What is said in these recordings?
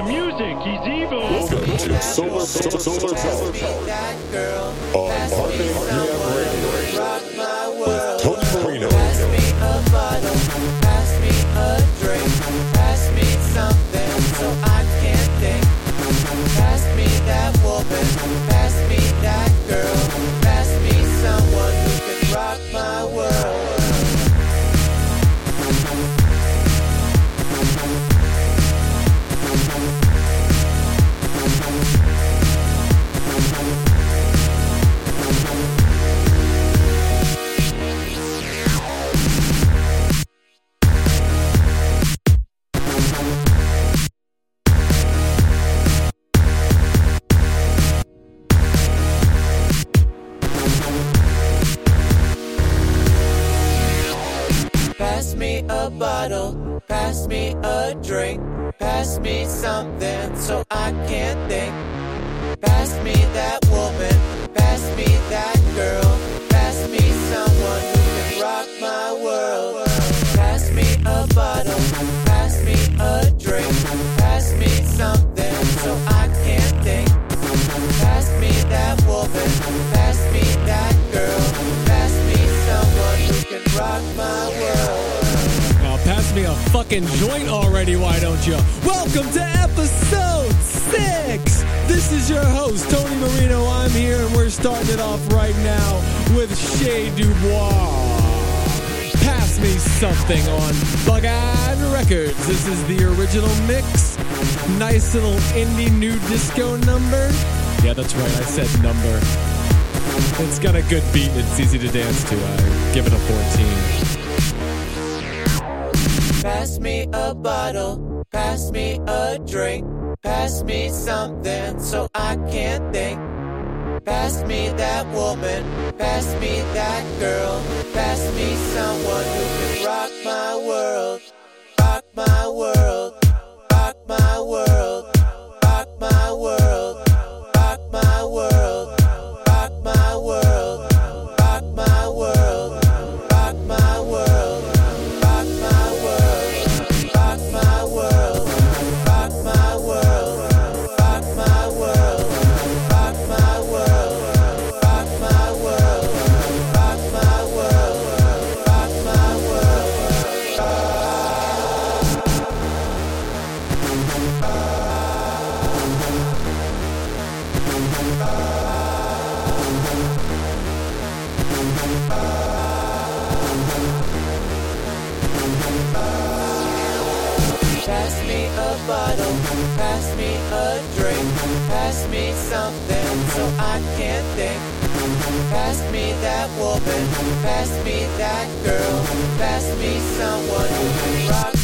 the music. He's evil. Welcome to Solar Solar Solar that girl. on Pass fucking joint already, why don't you? Welcome to episode six. This is your host, Tony Marino. I'm here, and we're starting it off right now with Shay Dubois. Pass me something on Bug Eyed Records. This is the original mix. Nice little indie new disco number. Yeah, that's right, I said number. It's got a good beat it's easy to dance to. I give it a 14. Pass me a bottle, pass me a drink, pass me something so I can't think. Pass me that woman, pass me that girl, pass me someone who can rock my world, rock my world, rock my world, bottle, pass me a drink, pass me something so I can think. Pass me that woman, pass me that girl, pass me someone who can rock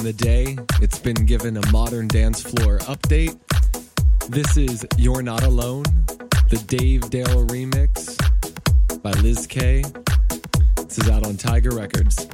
in the day. It's been given a modern dance floor update. This is You're Not Alone, the Dave Dale remix by Liz K. This is out on Tiger Records.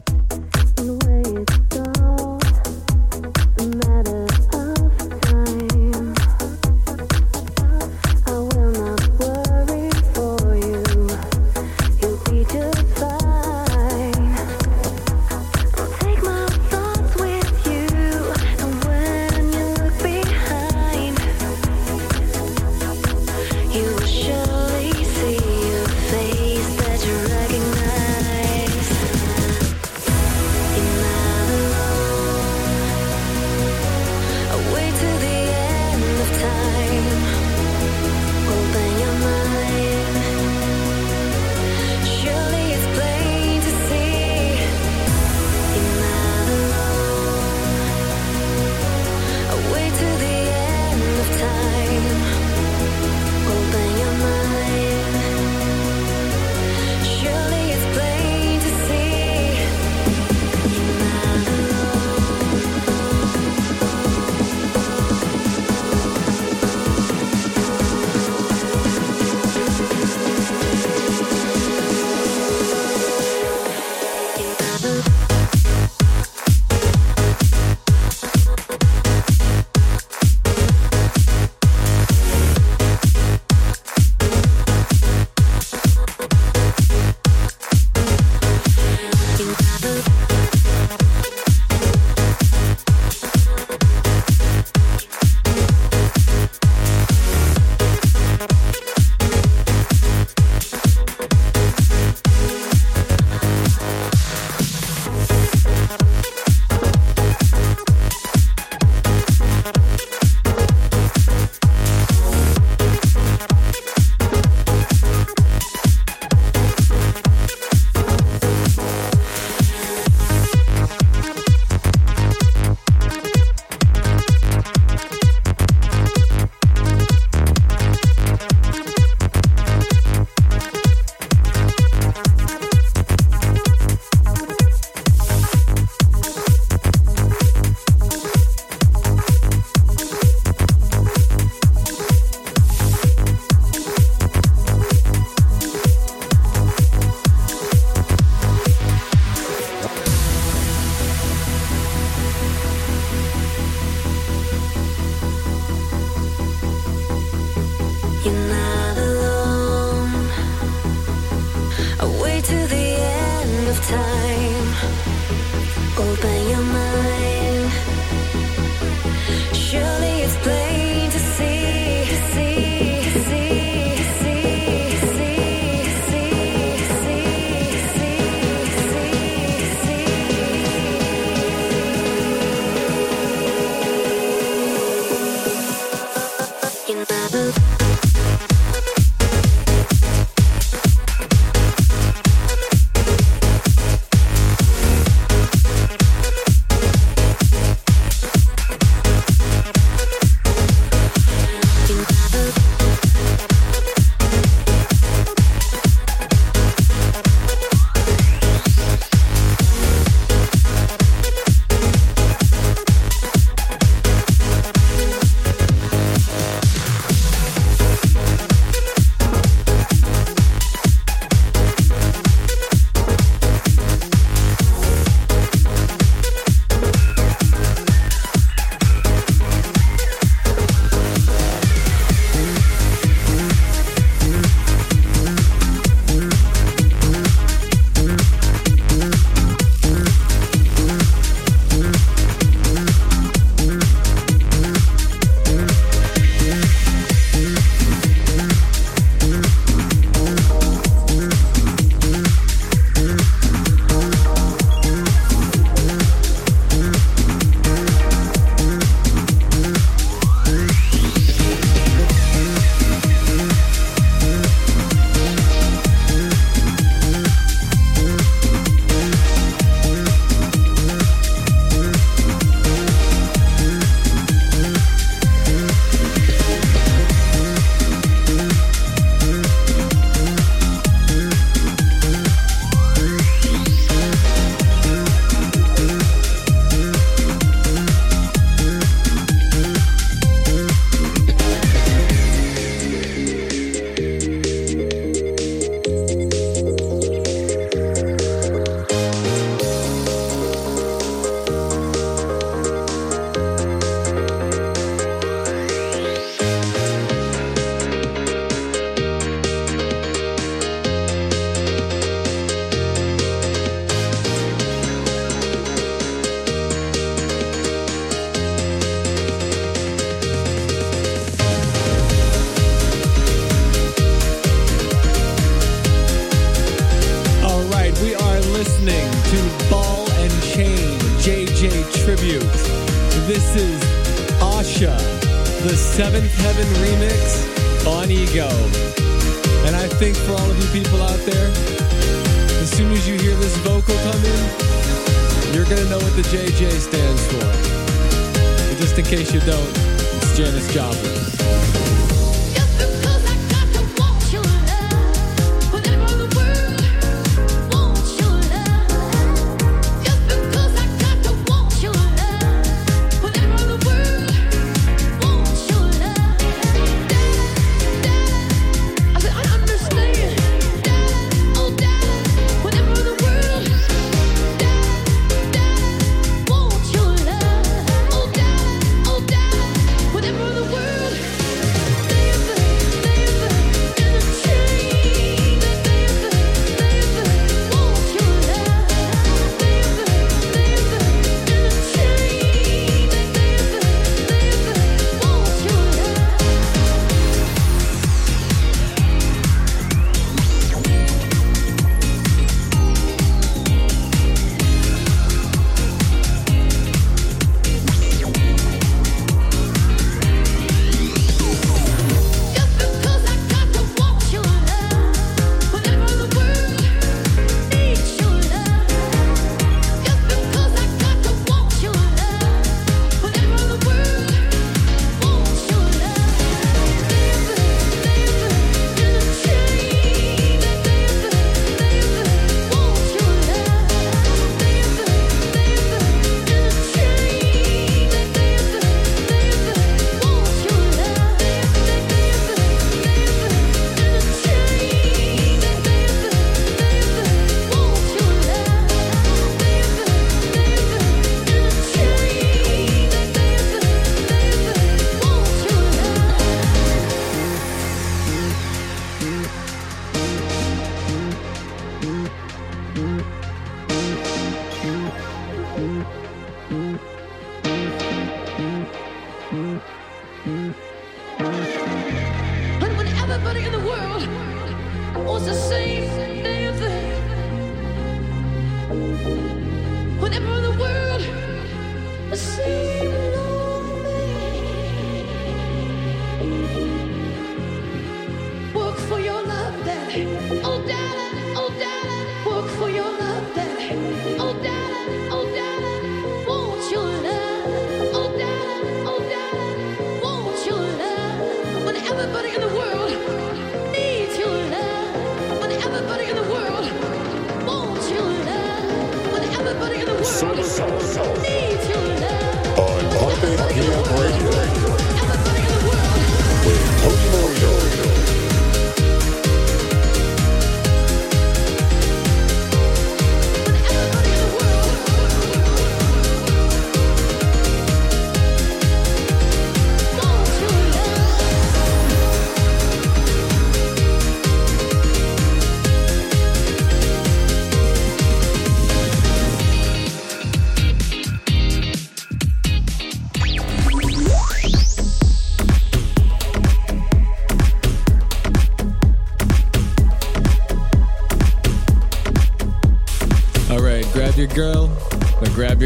the JJ stands for. But just in case you don't, it's Janis Joplin.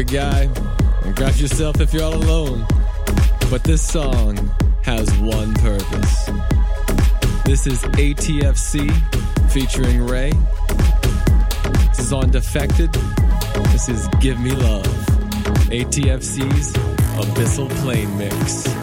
good guy, and grab yourself if you're all alone. But this song has one purpose. This is ATFC featuring Ray. This is on Defected. This is Give Me Love, ATFC's Abyssal Plane Mix.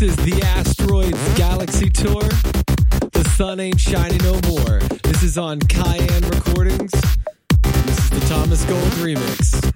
This is the Asteroids Galaxy Tour. The sun ain't shining no more. This is on Cayenne Recordings. This is the Thomas Gold remix.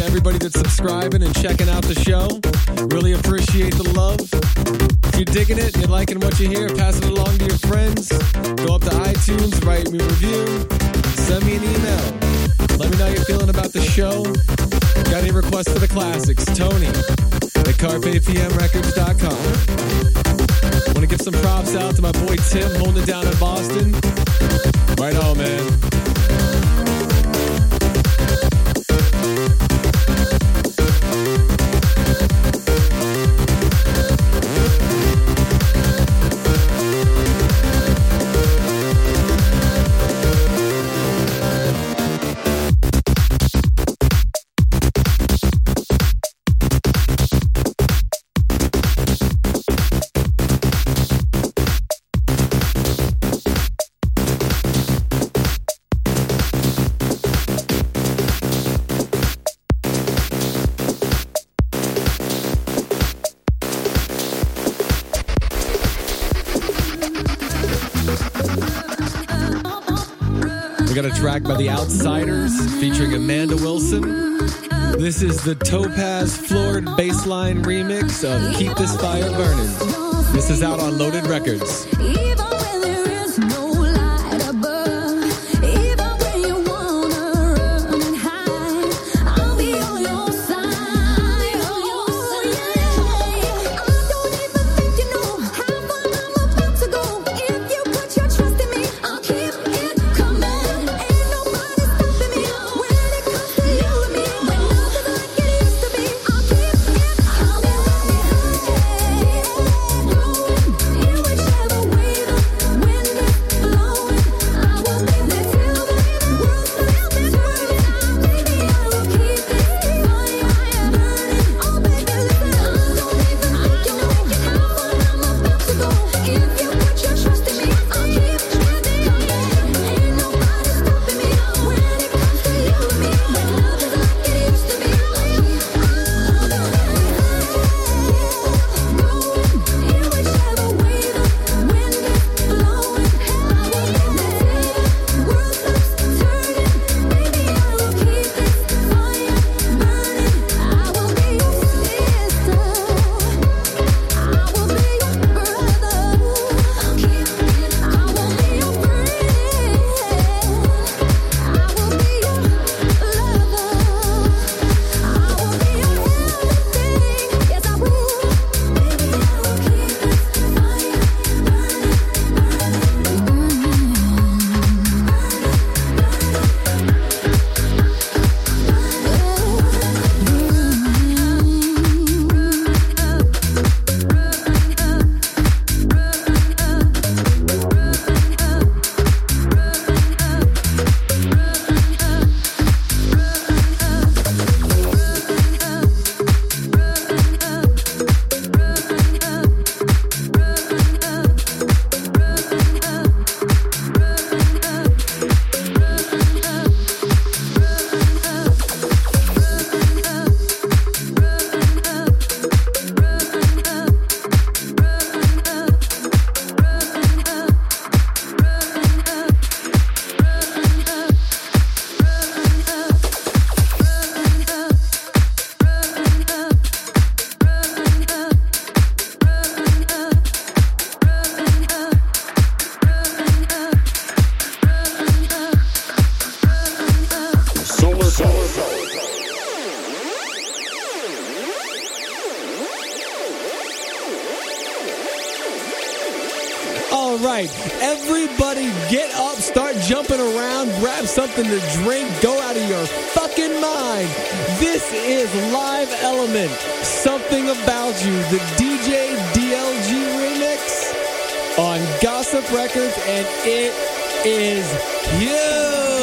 To everybody that's subscribing and checking out the show. Really appreciate the love. If you're digging it you're liking what you hear, pass it along to your friends. Go up to iTunes, write me a review, send me an email. Let me know how you're feeling about the show. Got any requests for the classics? Tony at CarpePMRecords.com. Want to give some props out to my boy Tim holding it down in Boston. Right on, man. Track by The Outsiders featuring Amanda Wilson. This is the Topaz Floored Bassline remix of Keep This Fire Burning. This is out on Loaded Records. Something to drink, go out of your fucking mind. This is Live Element, Something About You, the DJ DLG remix on Gossip Records, and it is huge.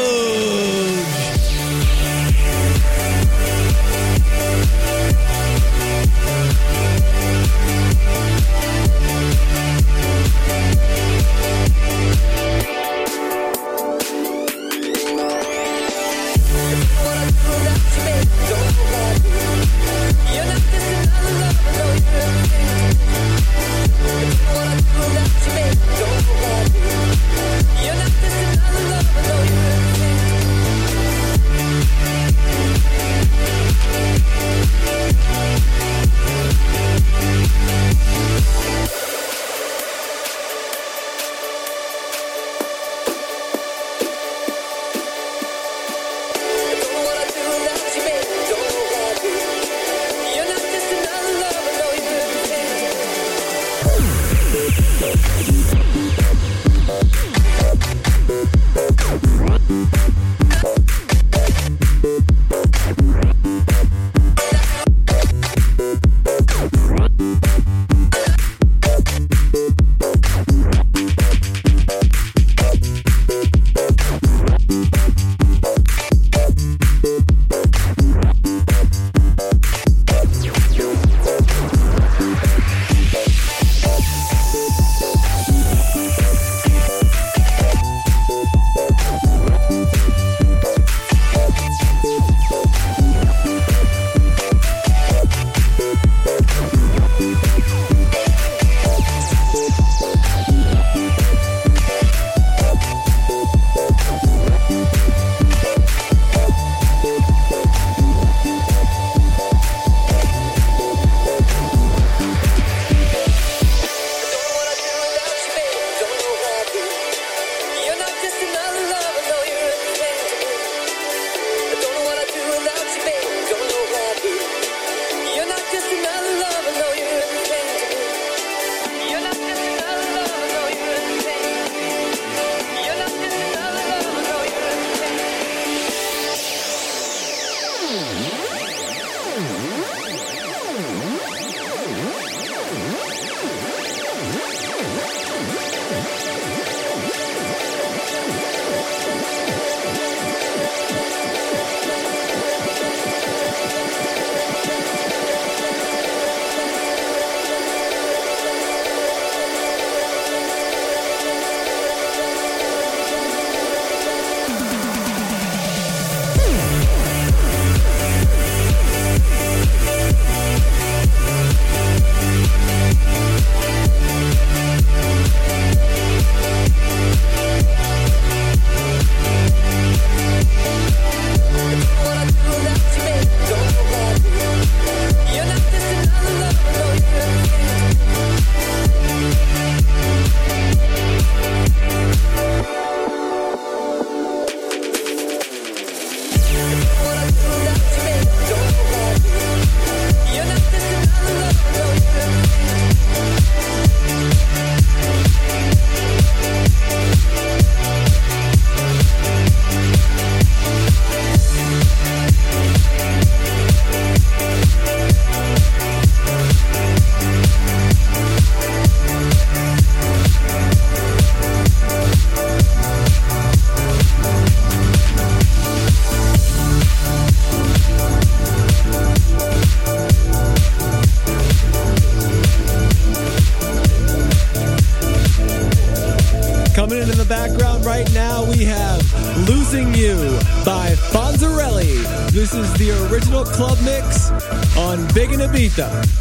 Big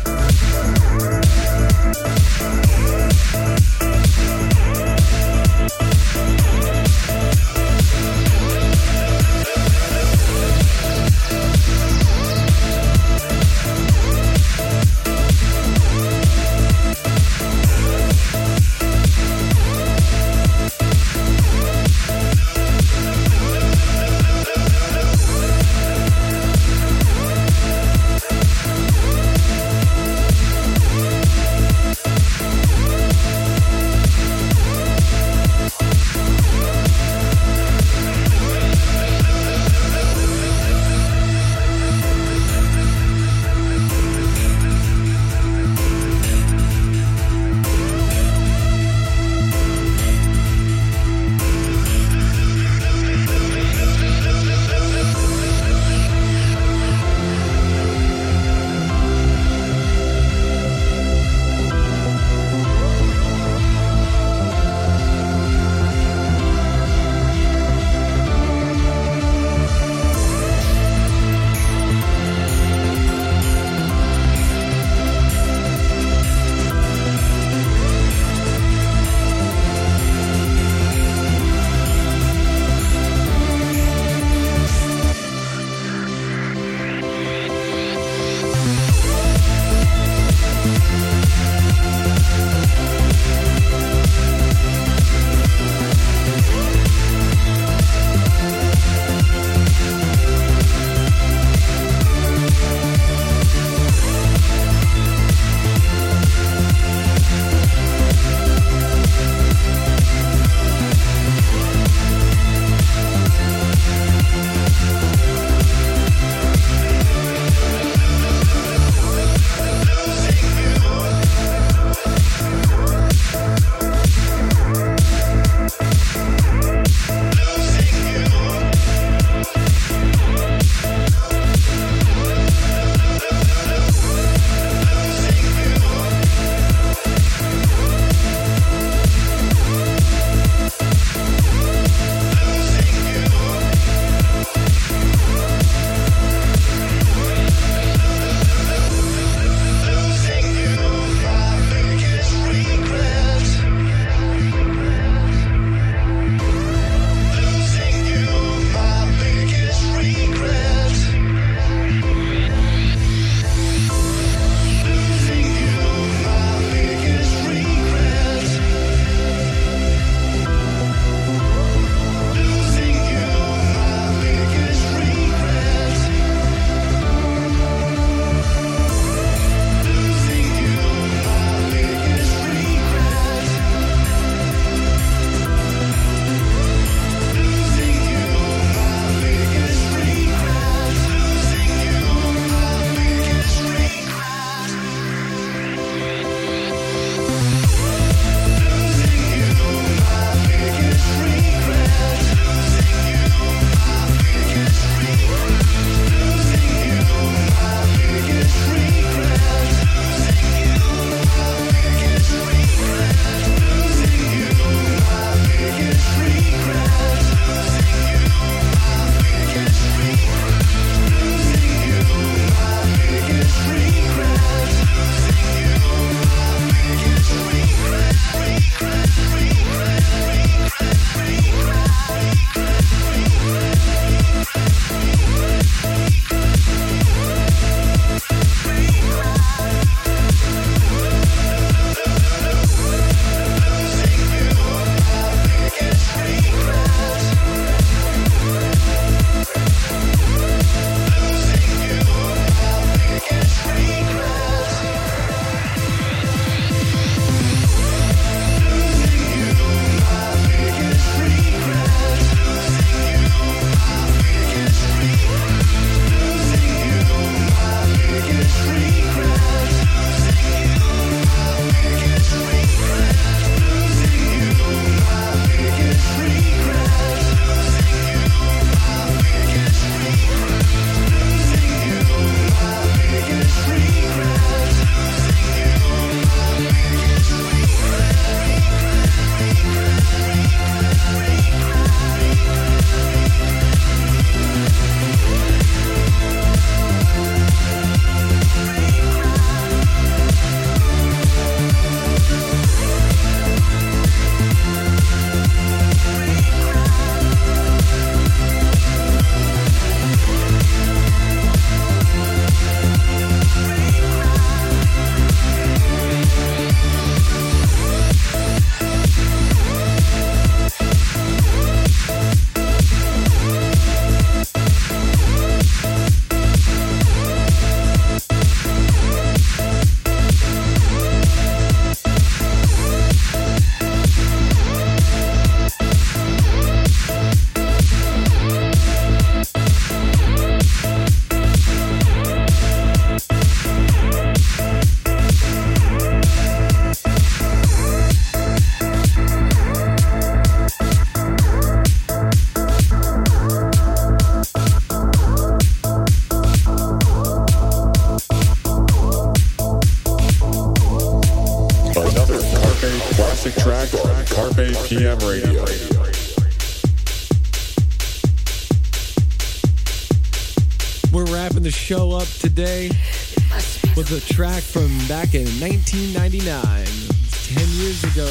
a track from back in 1999. 10 years ago.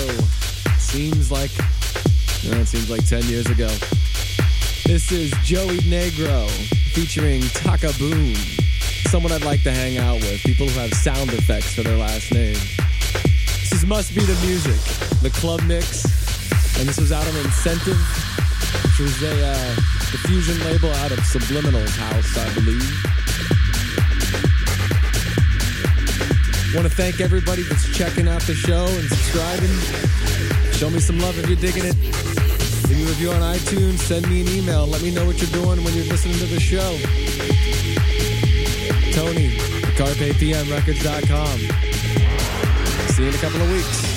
Seems like, no, it seems like 10 years ago. This is Joey Negro featuring Taka Boom. Someone I'd like to hang out with. People who have sound effects for their last name. This is Must Be the Music, the club mix. And this was out on Incentive, which was a uh, diffusion label out of Subliminal's house, I believe. Want to thank everybody that's checking out the show and subscribing. Show me some love if you're digging it. Leave a review on iTunes. Send me an email. Let me know what you're doing when you're listening to the show. Tony, CarpePMRecords.com. See you in a couple of weeks.